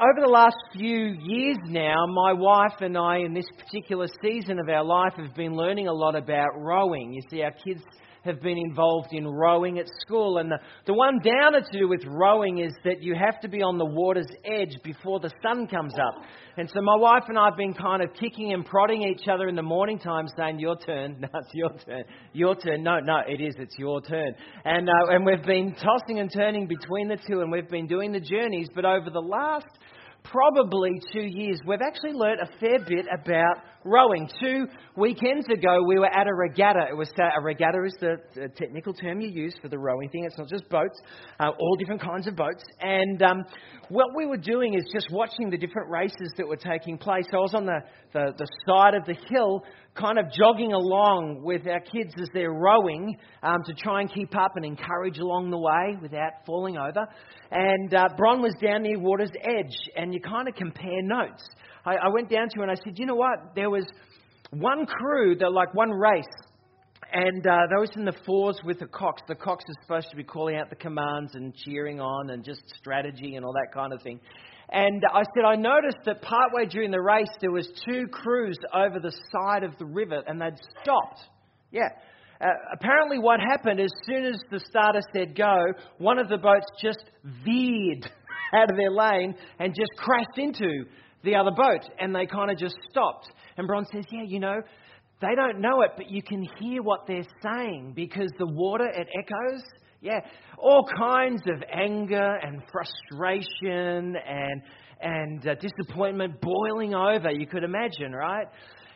over the last few years now, my wife and I, in this particular season of our life, have been learning a lot about rowing. You see, our kids have been involved in rowing at school. And the, the one downer to do with rowing is that you have to be on the water's edge before the sun comes up. And so my wife and I have been kind of kicking and prodding each other in the morning time saying, Your turn. No, it's your turn. Your turn. No, no, it is. It's your turn. And, uh, and we've been tossing and turning between the two and we've been doing the journeys. But over the last probably two years, we've actually learnt a fair bit about rowing. Two weekends ago, we were at a regatta. It was a regatta is the, the technical term you use for the rowing thing. It's not just boats, uh, all different kinds of boats. And um, what we were doing is just watching the different races that were taking place. I was on the, the, the side of the hill, kind of jogging along with our kids as they're rowing um, to try and keep up and encourage along the way without falling over. And uh, Bron was down near water's edge, and you kind of compare notes. I, I went down to her and I said, you know what? There was one crew, that like one race, and uh, was in the fours with the cox. The cox are supposed to be calling out the commands and cheering on and just strategy and all that kind of thing. And I said, I noticed that partway during the race there was two crews over the side of the river and they'd stopped. Yeah. Uh, apparently what happened as soon as the starter said go, one of the boats just veered out of their lane and just crashed into the other boat and they kind of just stopped. And Bron says, Yeah, you know, they don't know it, but you can hear what they're saying because the water, it echoes. Yeah, all kinds of anger and frustration and, and uh, disappointment boiling over, you could imagine, right?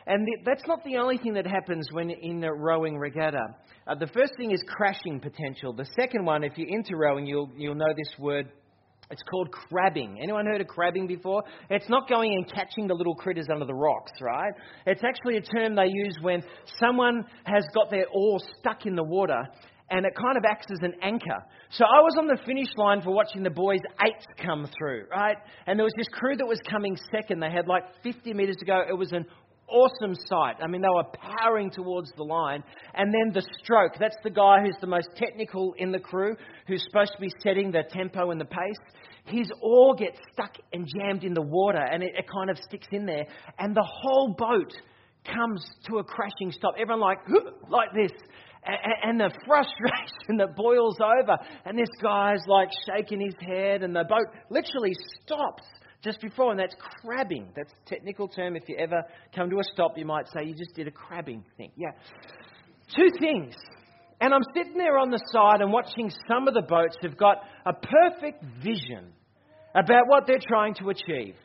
And the, that's not the only thing that happens when in a rowing regatta. Uh, the first thing is crashing potential. The second one, if you're into rowing, you'll, you'll know this word it's called crabbing. Anyone heard of crabbing before? It's not going and catching the little critters under the rocks, right? It's actually a term they use when someone has got their oar stuck in the water and it kind of acts as an anchor. So I was on the finish line for watching the boys' eights come through, right? And there was this crew that was coming second. They had like 50 metres to go. It was an awesome sight. I mean, they were powering towards the line. And then the stroke. That's the guy who's the most technical in the crew, who's supposed to be setting the tempo and the pace. His oar gets stuck and jammed in the water, and it, it kind of sticks in there. And the whole boat comes to a crashing stop. Everyone like, like this. And, and the frustration that boils over. And this guy's like shaking his head, and the boat literally stops just before, and that's crabbing. That's a technical term. If you ever come to a stop, you might say you just did a crabbing thing. Yeah. Two things. And I'm sitting there on the side and watching some of the boats have got a perfect vision about what they're trying to achieve.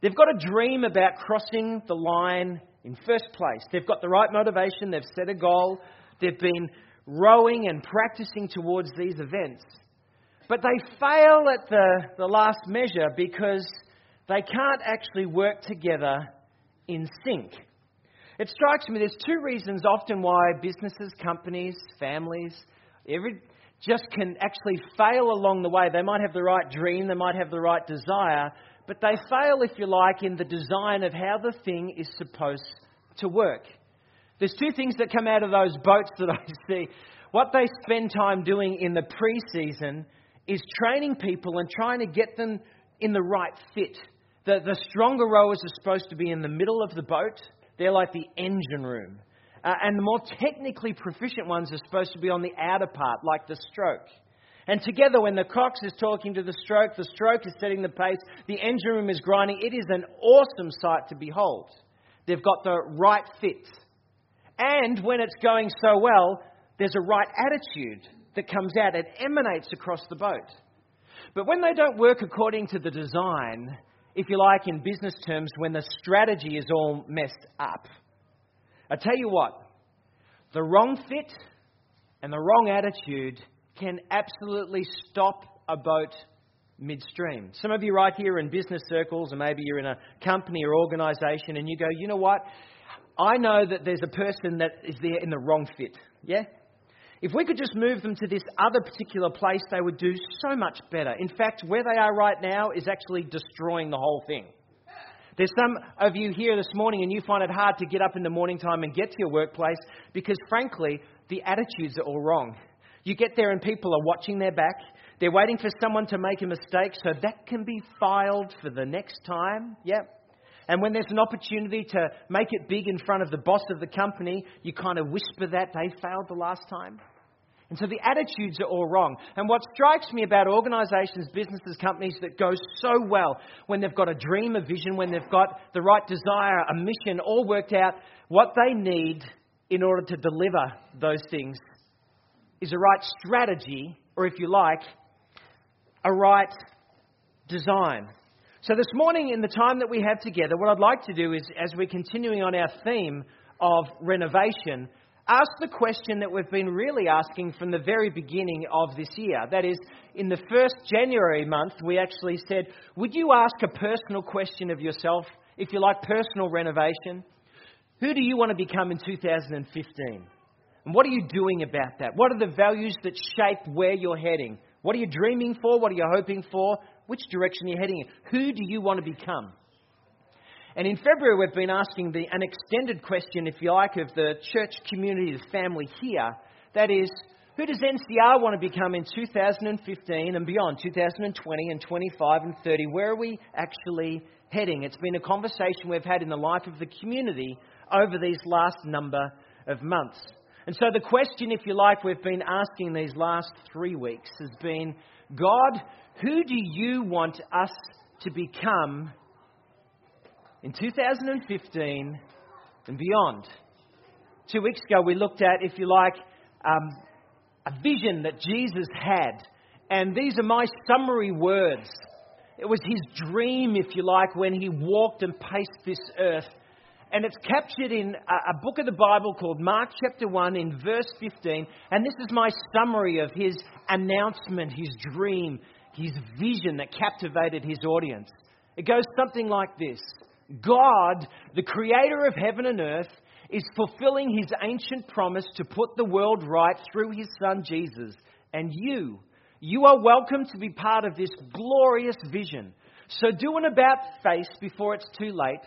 They've got a dream about crossing the line in first place. They've got the right motivation, they've set a goal, they've been rowing and practicing towards these events. But they fail at the, the last measure because they can't actually work together in sync. It strikes me there's two reasons often why businesses, companies, families, every, just can actually fail along the way. They might have the right dream, they might have the right desire, but they fail, if you like, in the design of how the thing is supposed to work. There's two things that come out of those boats that I see. What they spend time doing in the pre season is training people and trying to get them in the right fit the, the stronger rowers are supposed to be in the middle of the boat. They're like the engine room. Uh, and the more technically proficient ones are supposed to be on the outer part, like the stroke. And together, when the cox is talking to the stroke, the stroke is setting the pace, the engine room is grinding. It is an awesome sight to behold. They've got the right fit. And when it's going so well, there's a right attitude that comes out. It emanates across the boat. But when they don't work according to the design, if you like, in business terms, when the strategy is all messed up. I tell you what, the wrong fit and the wrong attitude can absolutely stop a boat midstream. Some of you right here in business circles, or maybe you're in a company or organization, and you go, you know what? I know that there's a person that is there in the wrong fit. Yeah? If we could just move them to this other particular place, they would do so much better. In fact, where they are right now is actually destroying the whole thing. There's some of you here this morning and you find it hard to get up in the morning time and get to your workplace because, frankly, the attitudes are all wrong. You get there and people are watching their back. They're waiting for someone to make a mistake so that can be filed for the next time. Yep. And when there's an opportunity to make it big in front of the boss of the company, you kind of whisper that they failed the last time. And so the attitudes are all wrong. And what strikes me about organizations, businesses, companies that go so well when they've got a dream, a vision, when they've got the right desire, a mission, all worked out, what they need in order to deliver those things is a right strategy, or if you like, a right design. So, this morning, in the time that we have together, what I'd like to do is, as we're continuing on our theme of renovation, ask the question that we've been really asking from the very beginning of this year. That is, in the first January month, we actually said, Would you ask a personal question of yourself, if you like personal renovation? Who do you want to become in 2015? And what are you doing about that? What are the values that shape where you're heading? What are you dreaming for? What are you hoping for? Which direction are you heading in? Who do you want to become? And in February, we've been asking the, an extended question, if you like, of the church community, the family here. That is, who does NCR want to become in 2015 and beyond, 2020 and 25 and 30? Where are we actually heading? It's been a conversation we've had in the life of the community over these last number of months. And so the question, if you like, we've been asking these last three weeks has been God, who do you want us to become in 2015 and beyond? Two weeks ago, we looked at, if you like, um, a vision that Jesus had. And these are my summary words. It was his dream, if you like, when he walked and paced this earth and it's captured in a, book of the Bible called Mark chapter 1 in verse 15. And this is my summary of his announcement, his dream, his vision that captivated his audience. It goes something like this God, the creator of heaven and earth, is fulfilling his ancient promise to put the world right through his son Jesus. And you, you are welcome to be part of this glorious vision. So do an about face before it's too late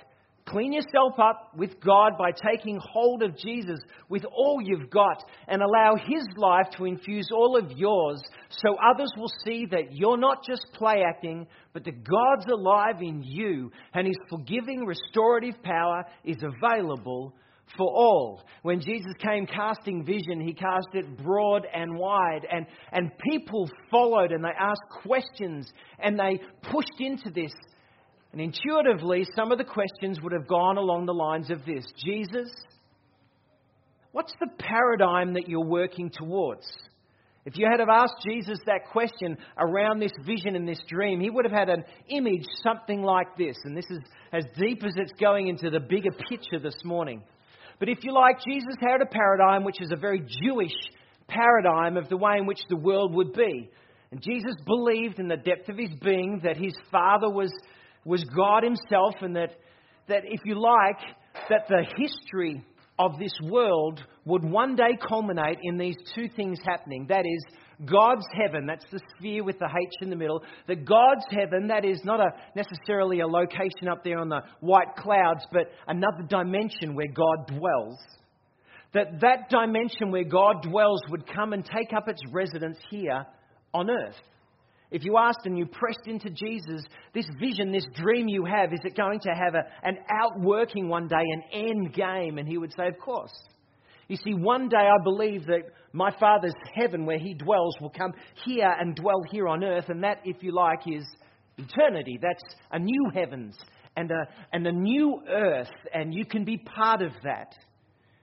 Clean yourself up with God by taking hold of Jesus with all you've got and allow His life to infuse all of yours so others will see that you're not just play acting, but that God's alive in you and His forgiving, restorative power is available for all. When Jesus came casting vision, he cast it broad and wide, and, and people followed and they asked questions and they pushed into this and intuitively, some of the questions would have gone along the lines of this Jesus, what's the paradigm that you're working towards? If you had have asked Jesus that question around this vision and this dream, he would have had an image something like this. And this is as deep as it's going into the bigger picture this morning. But if you like, Jesus had a paradigm which is a very Jewish paradigm of the way in which the world would be. And Jesus believed in the depth of his being that his Father was was God Himself, and that, that if you like, that the history of this world would one day culminate in these two things happening. That is, God's heaven, that's the sphere with the H in the middle, that God's heaven, that is not a, necessarily a location up there on the white clouds, but another dimension where God dwells. That that dimension where God dwells would come and take up its residence here on earth. If you asked and you pressed into Jesus, this vision, this dream you have, is it going to have a, an outworking one day, an end game? And he would say, Of course. You see, one day I believe that my Father's heaven, where he dwells, will come here and dwell here on earth. And that, if you like, is eternity. That's a new heavens and a, and a new earth. And you can be part of that.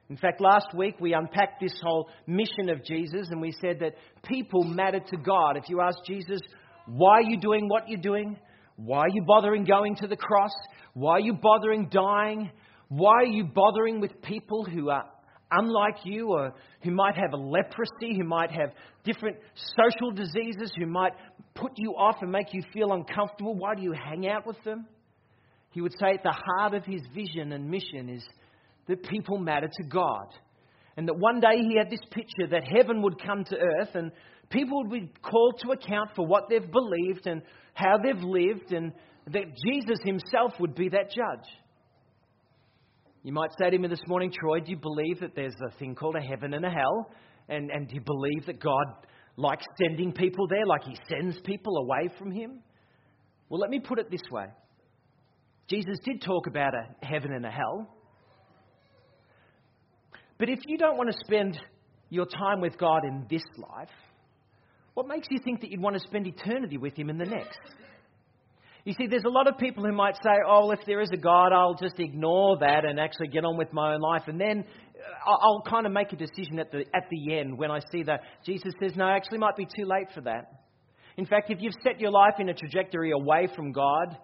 In fact, last week we unpacked this whole mission of Jesus and we said that people matter to God. If you ask Jesus, why are you doing what you're doing? Why are you bothering going to the cross? Why are you bothering dying? Why are you bothering with people who are unlike you or who might have a leprosy, who might have different social diseases, who might put you off and make you feel uncomfortable? Why do you hang out with them? He would say at the heart of his vision and mission is that people matter to God. And that one day he had this picture that heaven would come to earth and people would be called to account for what they've believed and how they've lived, and that Jesus himself would be that judge. You might say to me this morning, Troy, do you believe that there's a thing called a heaven and a hell? And, and do you believe that God likes sending people there, like he sends people away from him? Well, let me put it this way Jesus did talk about a heaven and a hell. But if you don't want to spend your time with God in this life, what makes you think that you'd want to spend eternity with Him in the next? You see, there's a lot of people who might say, oh, well, if there is a God, I'll just ignore that and actually get on with my own life. And then uh, I'll kind of make a decision at the, at the end when I see that. Jesus says, no, actually might be too late for that. In fact, if you've set your life in a trajectory away from God,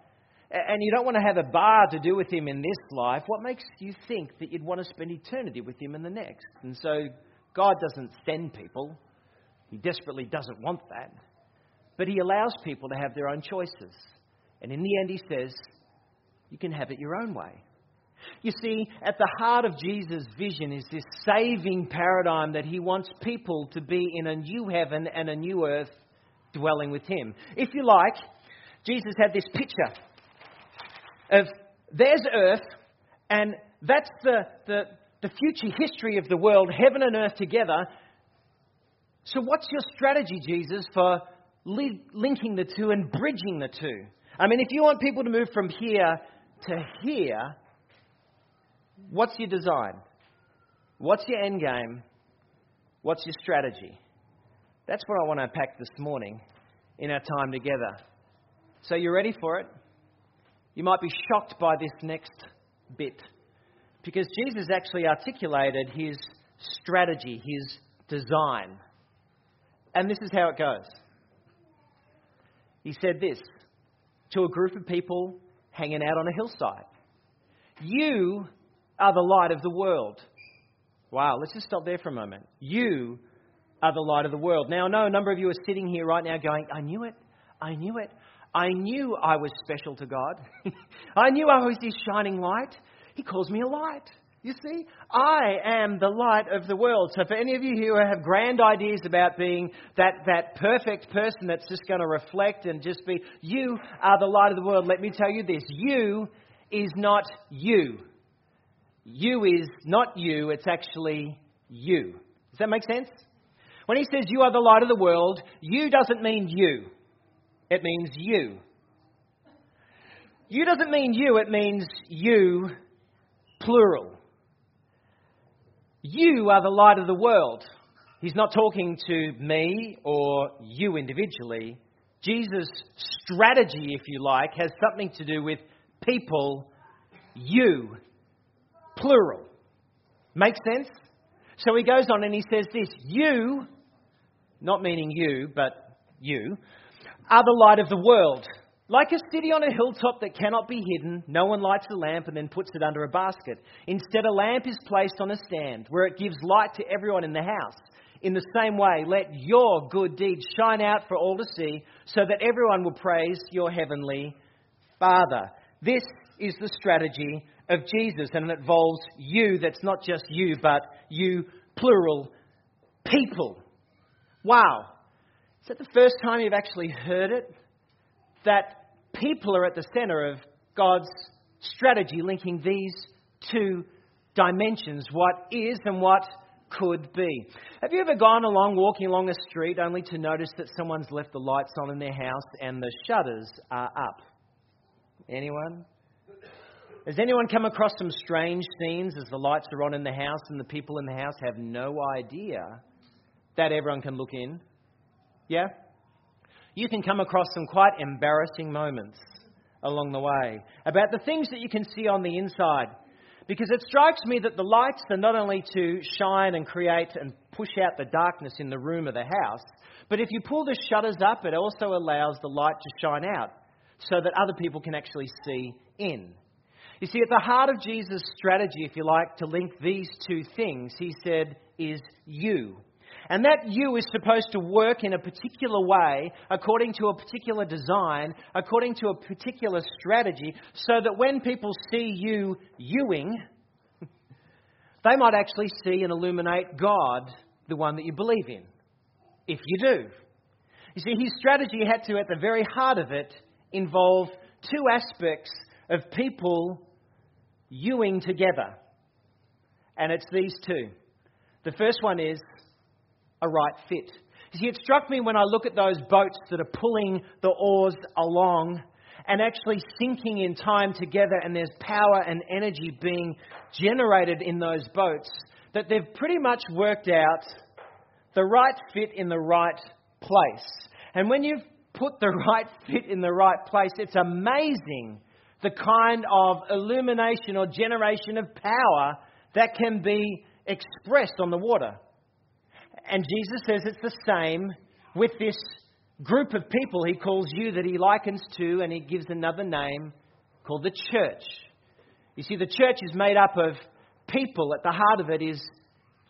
and you don't want to have a bar to do with Him in this life, what makes you think that you'd want to spend eternity with Him in the next? And so God doesn't send people, He desperately doesn't want that. But He allows people to have their own choices. And in the end, he says, you can have it your own way. You see, at the heart of Jesus' vision is this saving paradigm that he wants people to be in a new heaven and a new earth dwelling with him. If you like, Jesus had this picture of there's earth, and that's the, the, the future history of the world, heaven and earth together. So, what's your strategy, Jesus, for li- linking the two and bridging the two? I mean, if you want people to move from here to here, what's your design? What's your end game? What's your strategy? That's what I want to unpack this morning in our time together. So, you ready for it? You might be shocked by this next bit because Jesus actually articulated his strategy, his design. And this is how it goes. He said this to a group of people hanging out on a hillside. You are the light of the world. Wow, let's just stop there for a moment. You are the light of the world. Now, I know a number of you are sitting here right now going, I knew it. I knew it. I knew I was special to God. I knew I was His shining light. He calls me a light. You see, I am the light of the world. So, for any of you who have grand ideas about being that, that perfect person that's just going to reflect and just be, you are the light of the world, let me tell you this you is not you. You is not you, it's actually you. Does that make sense? When he says you are the light of the world, you doesn't mean you, it means you. You doesn't mean you, it means you, plural. You are the light of the world. He's not talking to me or you individually. Jesus' strategy, if you like, has something to do with people, you, plural. Make sense? So he goes on and he says this You, not meaning you, but you, are the light of the world. Like a city on a hilltop that cannot be hidden, no one lights a lamp and then puts it under a basket. Instead, a lamp is placed on a stand where it gives light to everyone in the house. In the same way, let your good deeds shine out for all to see, so that everyone will praise your heavenly Father. This is the strategy of Jesus, and it involves you that's not just you, but you, plural, people. Wow. Is that the first time you've actually heard it? That people are at the center of God's strategy linking these two dimensions what is and what could be. Have you ever gone along, walking along a street, only to notice that someone's left the lights on in their house and the shutters are up? Anyone? Has anyone come across some strange scenes as the lights are on in the house and the people in the house have no idea that everyone can look in? Yeah? you can come across some quite embarrassing moments along the way about the things that you can see on the inside. Because it strikes me that the lights are not only to shine and create and push out the darkness in the room of the house, but if you pull the shutters up, it also allows the light to shine out so that other people can actually see in. You see, at the heart of Jesus' strategy, if you like, to link these two things, he said, is you. And that you is supposed to work in a particular way, according to a particular design, according to a particular strategy, so that when people see you youing, they might actually see and illuminate God, the one that you believe in, if you do. You see, his strategy had to, at the very heart of it, involve two aspects of people youing together. And it's these two. The first one is a right fit. You see, it struck me when I look at those boats that are pulling the oars along and actually sinking in time together, and there's power and energy being generated in those boats, that they've pretty much worked out the right fit in the right place. And when you've put the right fit in the right place, it's amazing the kind of illumination or generation of power that can be expressed on the water. And Jesus says it's the same with this group of people he calls you that he likens to, and he gives another name called the church. You see, the church is made up of people. At the heart of it is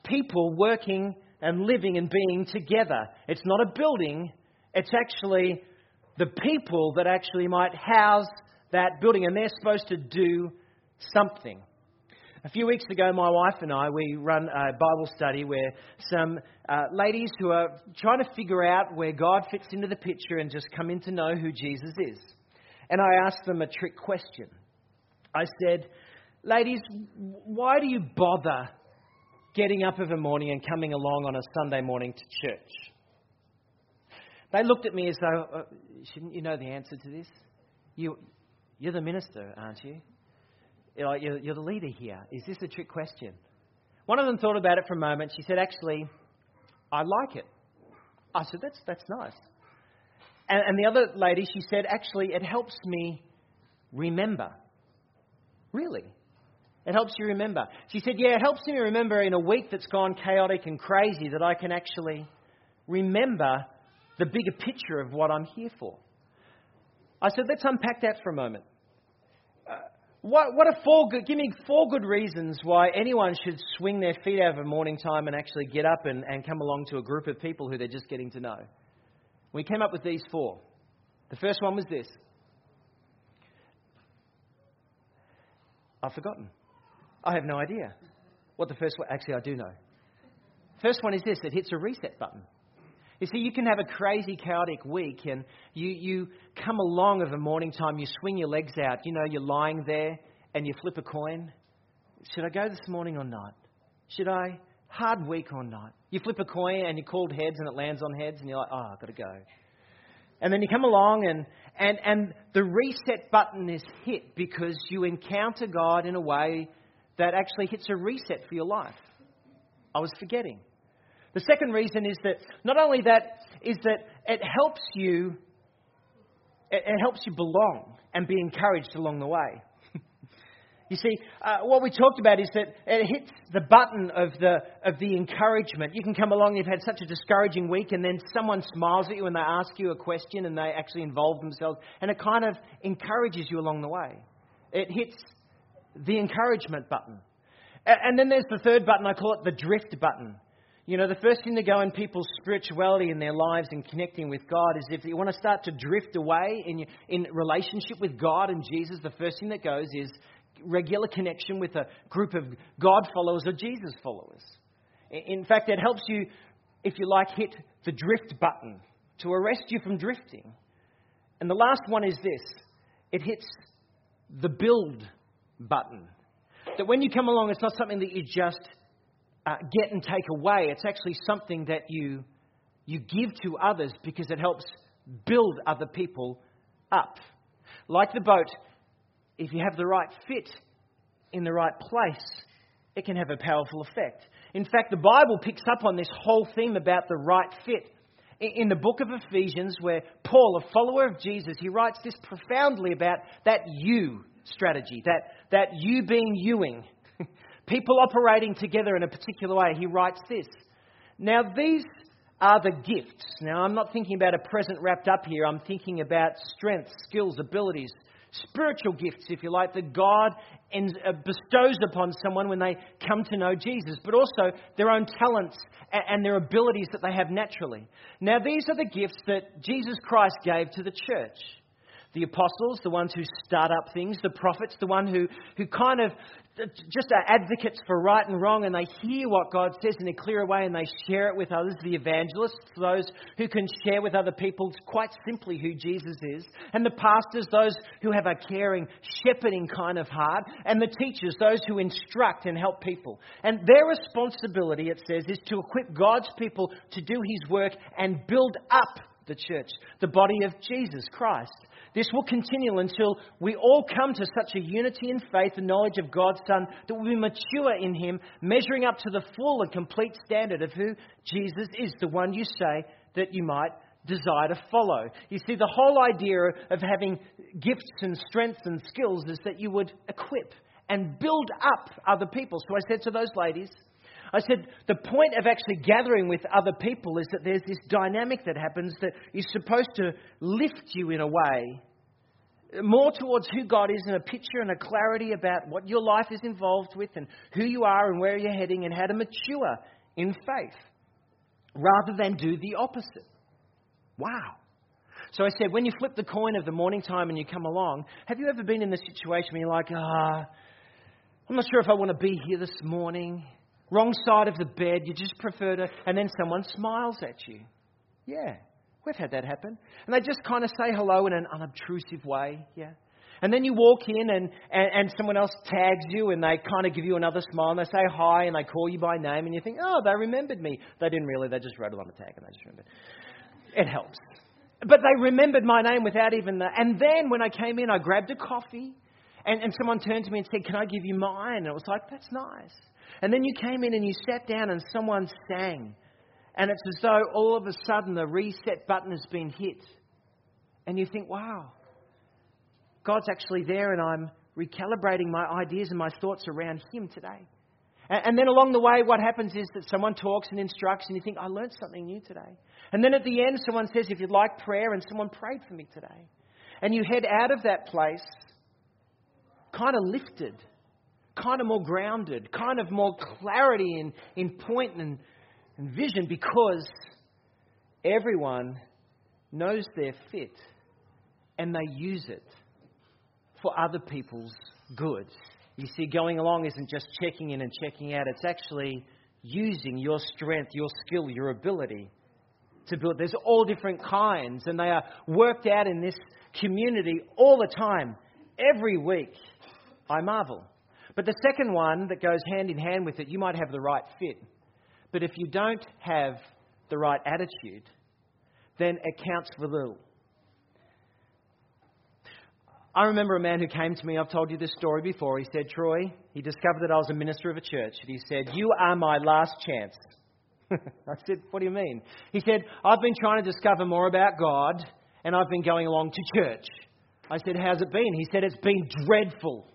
people working and living and being together. It's not a building, it's actually the people that actually might house that building, and they're supposed to do something. A few weeks ago, my wife and I, we run a Bible study where some uh, ladies who are trying to figure out where God fits into the picture and just come in to know who Jesus is. And I asked them a trick question. I said, Ladies, why do you bother getting up a morning and coming along on a Sunday morning to church? They looked at me as though, uh, shouldn't you know the answer to this? You, you're the minister, aren't you? You're, you're, you're the leader here. Is this a trick question? One of them thought about it for a moment. She said, Actually, I like it. I said, That's, that's nice. And, and the other lady, she said, Actually, it helps me remember. Really? It helps you remember. She said, Yeah, it helps me remember in a week that's gone chaotic and crazy that I can actually remember the bigger picture of what I'm here for. I said, Let's unpack that for a moment. What, what are four good, give me four good reasons why anyone should swing their feet out of a morning time and actually get up and, and come along to a group of people who they're just getting to know. We came up with these four. The first one was this I've forgotten. I have no idea what the first one, actually, I do know. First one is this it hits a reset button. You see, you can have a crazy, chaotic week, and you, you come along of a morning time, you swing your legs out, you know, you're lying there, and you flip a coin. Should I go this morning or not? Should I? Hard week or not? You flip a coin, and you called heads, and it lands on heads, and you're like, oh, I've got to go. And then you come along, and, and, and the reset button is hit because you encounter God in a way that actually hits a reset for your life. I was forgetting. The second reason is that not only that, is that it helps you, it, it helps you belong and be encouraged along the way. you see, uh, what we talked about is that it hits the button of the, of the encouragement. You can come along, you've had such a discouraging week, and then someone smiles at you and they ask you a question and they actually involve themselves, and it kind of encourages you along the way. It hits the encouragement button. And then there's the third button, I call it the drift button. You know, the first thing to go in people's spirituality in their lives and connecting with God is if you want to start to drift away in, in relationship with God and Jesus, the first thing that goes is regular connection with a group of God followers or Jesus followers. In fact, it helps you, if you like, hit the drift button to arrest you from drifting. And the last one is this it hits the build button. That when you come along, it's not something that you just uh, get and take away. It's actually something that you, you give to others because it helps build other people up. Like the boat, if you have the right fit in the right place, it can have a powerful effect. In fact, the Bible picks up on this whole theme about the right fit. In the book of Ephesians, where Paul, a follower of Jesus, he writes this profoundly about that you strategy, that, that you being youing people operating together in a particular way. He writes this. Now, these are the gifts. Now, I'm not thinking about a present wrapped up here. I'm thinking about strengths, skills, abilities, spiritual gifts, if you like, that God uh, bestows upon someone when they come to know Jesus, but also their own talents and their abilities that they have naturally. Now, these are the gifts that Jesus Christ gave to the church. the apostles, the ones who start up things, the prophets, the one who, who kind of just are advocates for right and wrong and they hear what God says in a clearer way and they share it with others, the evangelists, those who can share with other people quite simply who Jesus is, and the pastors, those who have a caring, shepherding kind of heart, and the teachers, those who instruct and help people. And their responsibility, it says, is to equip God's people to do his work and build up the church, the body of Jesus Christ. This will continue until we all come to such a unity in faith and knowledge of God's Son that we mature in Him, measuring up to the full and complete standard of who Jesus is, the one you say that you might desire to follow. You see, the whole idea of having gifts and strengths and skills is that you would equip and build up other people. So I said to those ladies, I said, the point of actually gathering with other people is that there's this dynamic that happens that is supposed to lift you in a way more towards who God is and a picture and a clarity about what your life is involved with and who you are and where you're heading and how to mature in faith rather than do the opposite. Wow. So I said, when you flip the coin of the morning time and you come along, have you ever been in the situation where you're like, ah, I'm not sure if I want to be here this morning? Wrong side of the bed, you just prefer to, and then someone smiles at you. Yeah, we've had that happen. And they just kind of say hello in an unobtrusive way, yeah. And then you walk in and, and, and someone else tags you and they kind of give you another smile and they say hi and they call you by name and you think, oh, they remembered me. They didn't really, they just wrote it on the tag and they just remembered. It helps. But they remembered my name without even that. And then when I came in, I grabbed a coffee and, and someone turned to me and said, Can I give you mine? And it was like, That's nice. And then you came in and you sat down and someone sang. And it's as though all of a sudden the reset button has been hit. And you think, wow, God's actually there and I'm recalibrating my ideas and my thoughts around Him today. And then along the way, what happens is that someone talks and instructs, and you think, I learned something new today. And then at the end, someone says, If you'd like prayer, and someone prayed for me today. And you head out of that place kind of lifted kind of more grounded, kind of more clarity in, in point and, and vision because everyone knows their fit and they use it for other people's good. You see, going along isn't just checking in and checking out, it's actually using your strength, your skill, your ability to build. There's all different kinds, and they are worked out in this community all the time, every week. I marvel. But the second one that goes hand in hand with it, you might have the right fit. But if you don't have the right attitude, then it counts for little. I remember a man who came to me, I've told you this story before. He said, Troy, he discovered that I was a minister of a church. And he said, You are my last chance. I said, What do you mean? He said, I've been trying to discover more about God, and I've been going along to church. I said, How's it been? He said, It's been dreadful.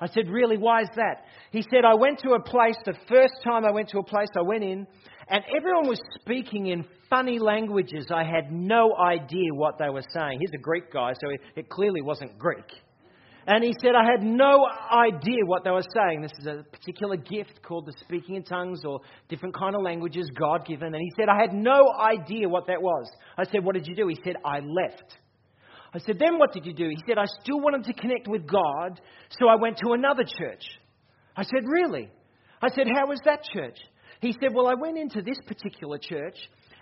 I said, Really, why is that? He said, I went to a place, the first time I went to a place, I went in, and everyone was speaking in funny languages. I had no idea what they were saying. He's a Greek guy, so it clearly wasn't Greek. And he said, I had no idea what they were saying. This is a particular gift called the speaking in tongues or different kind of languages, God given. And he said, I had no idea what that was. I said, What did you do? He said, I left. I said, Then what did you do? He said, I still wanted to connect with God, so I went to another church. I said, Really? I said, How was that church? He said, Well, I went into this particular church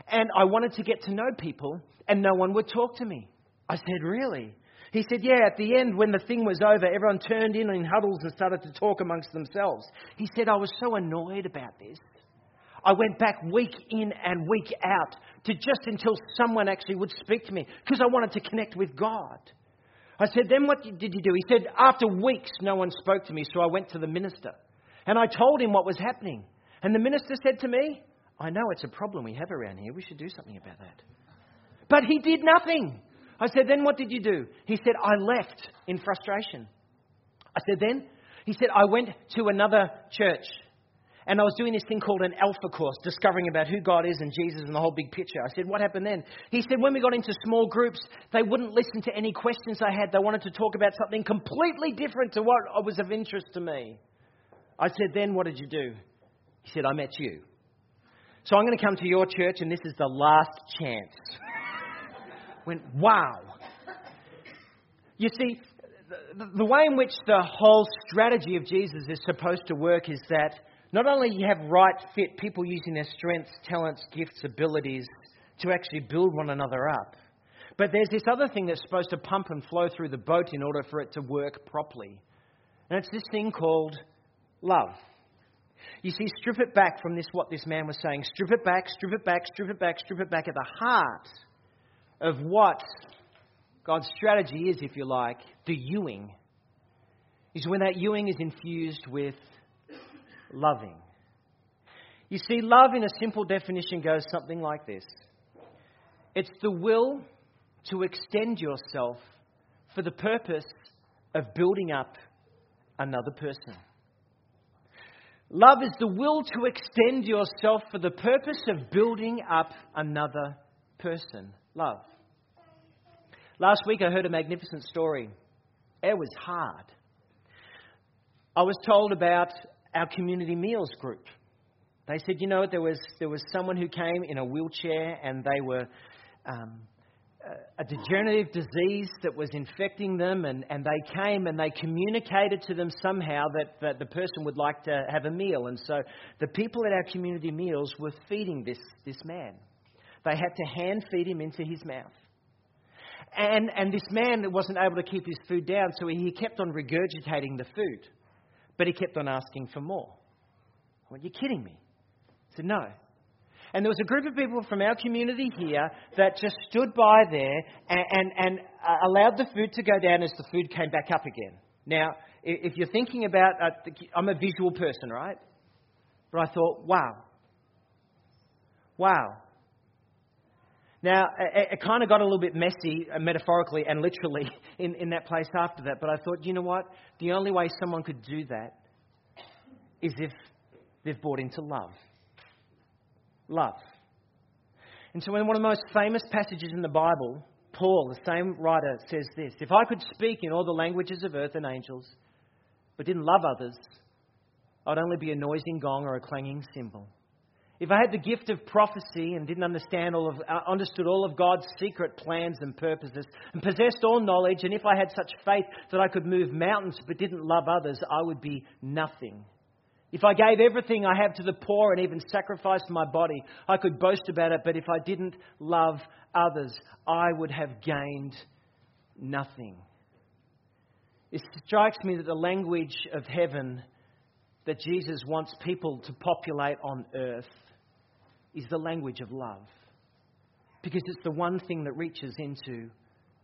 and I wanted to get to know people, and no one would talk to me. I said, Really? He said, Yeah, at the end, when the thing was over, everyone turned in in huddles and started to talk amongst themselves. He said, I was so annoyed about this. I went back week in and week out to just until someone actually would speak to me because I wanted to connect with God. I said, Then what did you do? He said, After weeks, no one spoke to me, so I went to the minister. And I told him what was happening. And the minister said to me, I know it's a problem we have around here. We should do something about that. But he did nothing. I said, Then what did you do? He said, I left in frustration. I said, Then? He said, I went to another church. And I was doing this thing called an alpha course, discovering about who God is and Jesus and the whole big picture. I said, What happened then? He said, When we got into small groups, they wouldn't listen to any questions I had. They wanted to talk about something completely different to what was of interest to me. I said, Then what did you do? He said, I met you. So I'm going to come to your church, and this is the last chance. Went, wow. You see, the, the way in which the whole strategy of Jesus is supposed to work is that not only you have right fit people using their strengths, talents, gifts, abilities to actually build one another up, but there's this other thing that's supposed to pump and flow through the boat in order for it to work properly. And it's this thing called love. You see, strip it back from this, what this man was saying. Strip it back, strip it back, strip it back, strip it back at the heart of what God's strategy is, if you like, the youing. Is when that youing is infused with loving. You see, love in a simple definition goes something like this it's the will to extend yourself for the purpose of building up another person. Love is the will to extend yourself for the purpose of building up another person. Love. Last week I heard a magnificent story. It was hard. I was told about our community meals group. They said, you know, there was, there was someone who came in a wheelchair and they were um, a degenerative disease that was infecting them, and, and they came and they communicated to them somehow that, that the person would like to have a meal. And so the people at our community meals were feeding this, this man. They had to hand feed him into his mouth. And, and this man wasn't able to keep his food down, so he kept on regurgitating the food. But he kept on asking for more. I went, You're kidding me. I said, No. And there was a group of people from our community here that just stood by there and, and, and uh, allowed the food to go down as the food came back up again. Now, if you're thinking about, uh, I'm a visual person, right? But I thought, wow. Wow. Now, it, it kind of got a little bit messy, uh, metaphorically and literally, in, in that place after that. But I thought, you know what? The only way someone could do that is if they've bought into love love. And so, in one of the most famous passages in the Bible, Paul, the same writer, says this If I could speak in all the languages of earth and angels, but didn't love others, I'd only be a noising gong or a clanging cymbal. If I had the gift of prophecy and didn't understand all of, uh, understood all of God's secret plans and purposes, and possessed all knowledge, and if I had such faith that I could move mountains but didn't love others, I would be nothing. If I gave everything I have to the poor and even sacrificed my body, I could boast about it, but if I didn't love others, I would have gained nothing. It strikes me that the language of heaven that Jesus wants people to populate on earth is the language of love. Because it's the one thing that reaches into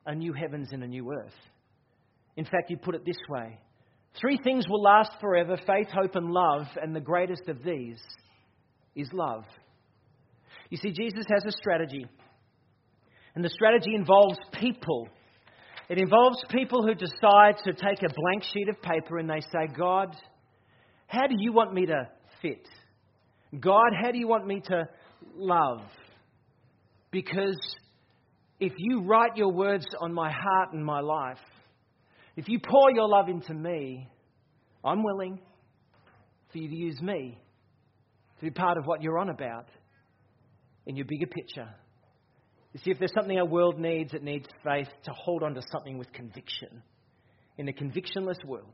a new heavens and a new earth. In fact, you put it this way Three things will last forever faith, hope, and love, and the greatest of these is love. You see, Jesus has a strategy, and the strategy involves people. It involves people who decide to take a blank sheet of paper and they say, God, how do you want me to fit? God, how do you want me to love? Because if you write your words on my heart and my life, if you pour your love into me, I'm willing for you to use me to be part of what you're on about in your bigger picture. You see, if there's something our world needs, it needs faith to hold on to something with conviction in a convictionless world.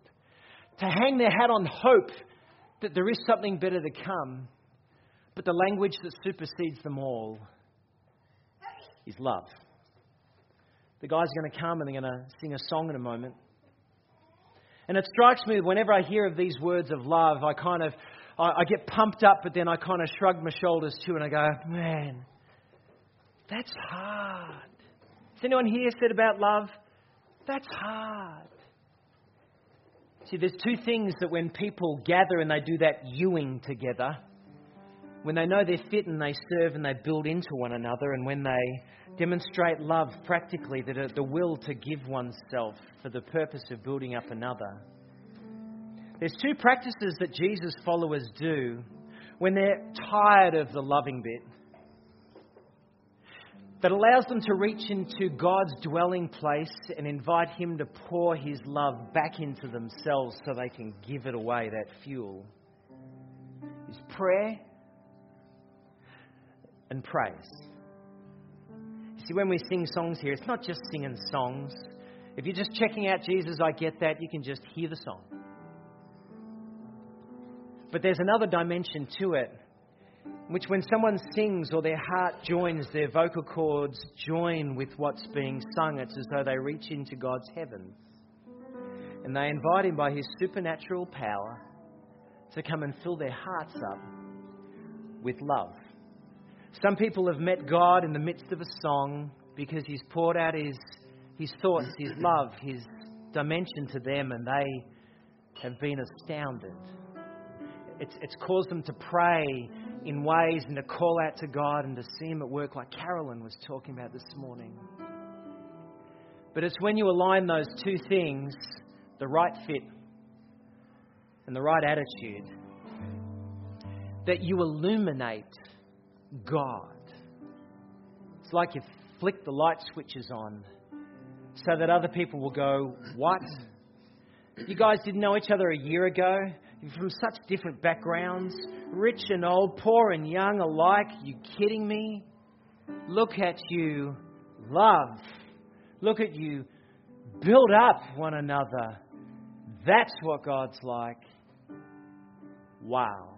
To hang their hat on hope that there is something better to come, but the language that supersedes them all is love. The guys are going to come and they're going to sing a song in a moment. And it strikes me whenever I hear of these words of love, I kind of I, I get pumped up, but then I kind of shrug my shoulders too, and I go, man, that's hard. Has anyone here said about love? That's hard. See, there's two things that when people gather and they do that youing together, when they know they're fit and they serve and they build into one another, and when they demonstrate love practically, that the will to give oneself for the purpose of building up another. There's two practices that Jesus' followers do when they're tired of the loving bit that allows them to reach into God's dwelling place and invite Him to pour His love back into themselves so they can give it away, that fuel, is prayer and praise. You see, when we sing songs here, it's not just singing songs, If you're just checking out Jesus, I get that. You can just hear the song. But there's another dimension to it, which when someone sings or their heart joins, their vocal cords join with what's being sung, it's as though they reach into God's heavens. And they invite Him by His supernatural power to come and fill their hearts up with love. Some people have met God in the midst of a song because He's poured out His, his thoughts, His love, His dimension to them, and they have been astounded. It's, it's caused them to pray in ways and to call out to God and to see Him at work, like Carolyn was talking about this morning. But it's when you align those two things, the right fit and the right attitude, that you illuminate God. It's like you flick the light switches on so that other people will go, What? You guys didn't know each other a year ago? You're from such different backgrounds, rich and old, poor and young alike. You kidding me? Look at you love. Look at you build up one another. That's what God's like. Wow.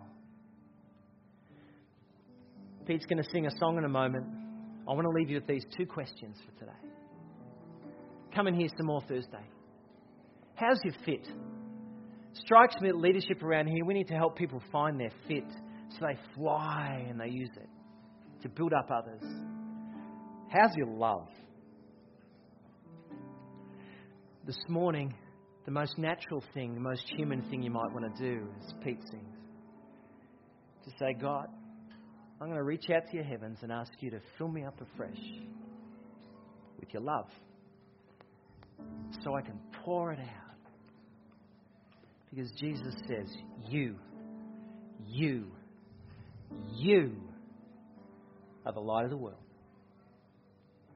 Pete's going to sing a song in a moment. I want to leave you with these two questions for today. Come and hear some more Thursday. How's your fit? Strikes me that leadership around here, we need to help people find their fit so they fly and they use it to build up others. How's your love? This morning, the most natural thing, the most human thing you might want to do, as Pete sings, to say, God, I'm going to reach out to your heavens and ask you to fill me up afresh with your love so I can pour it out. Because Jesus says, You, you, you are the light of the world.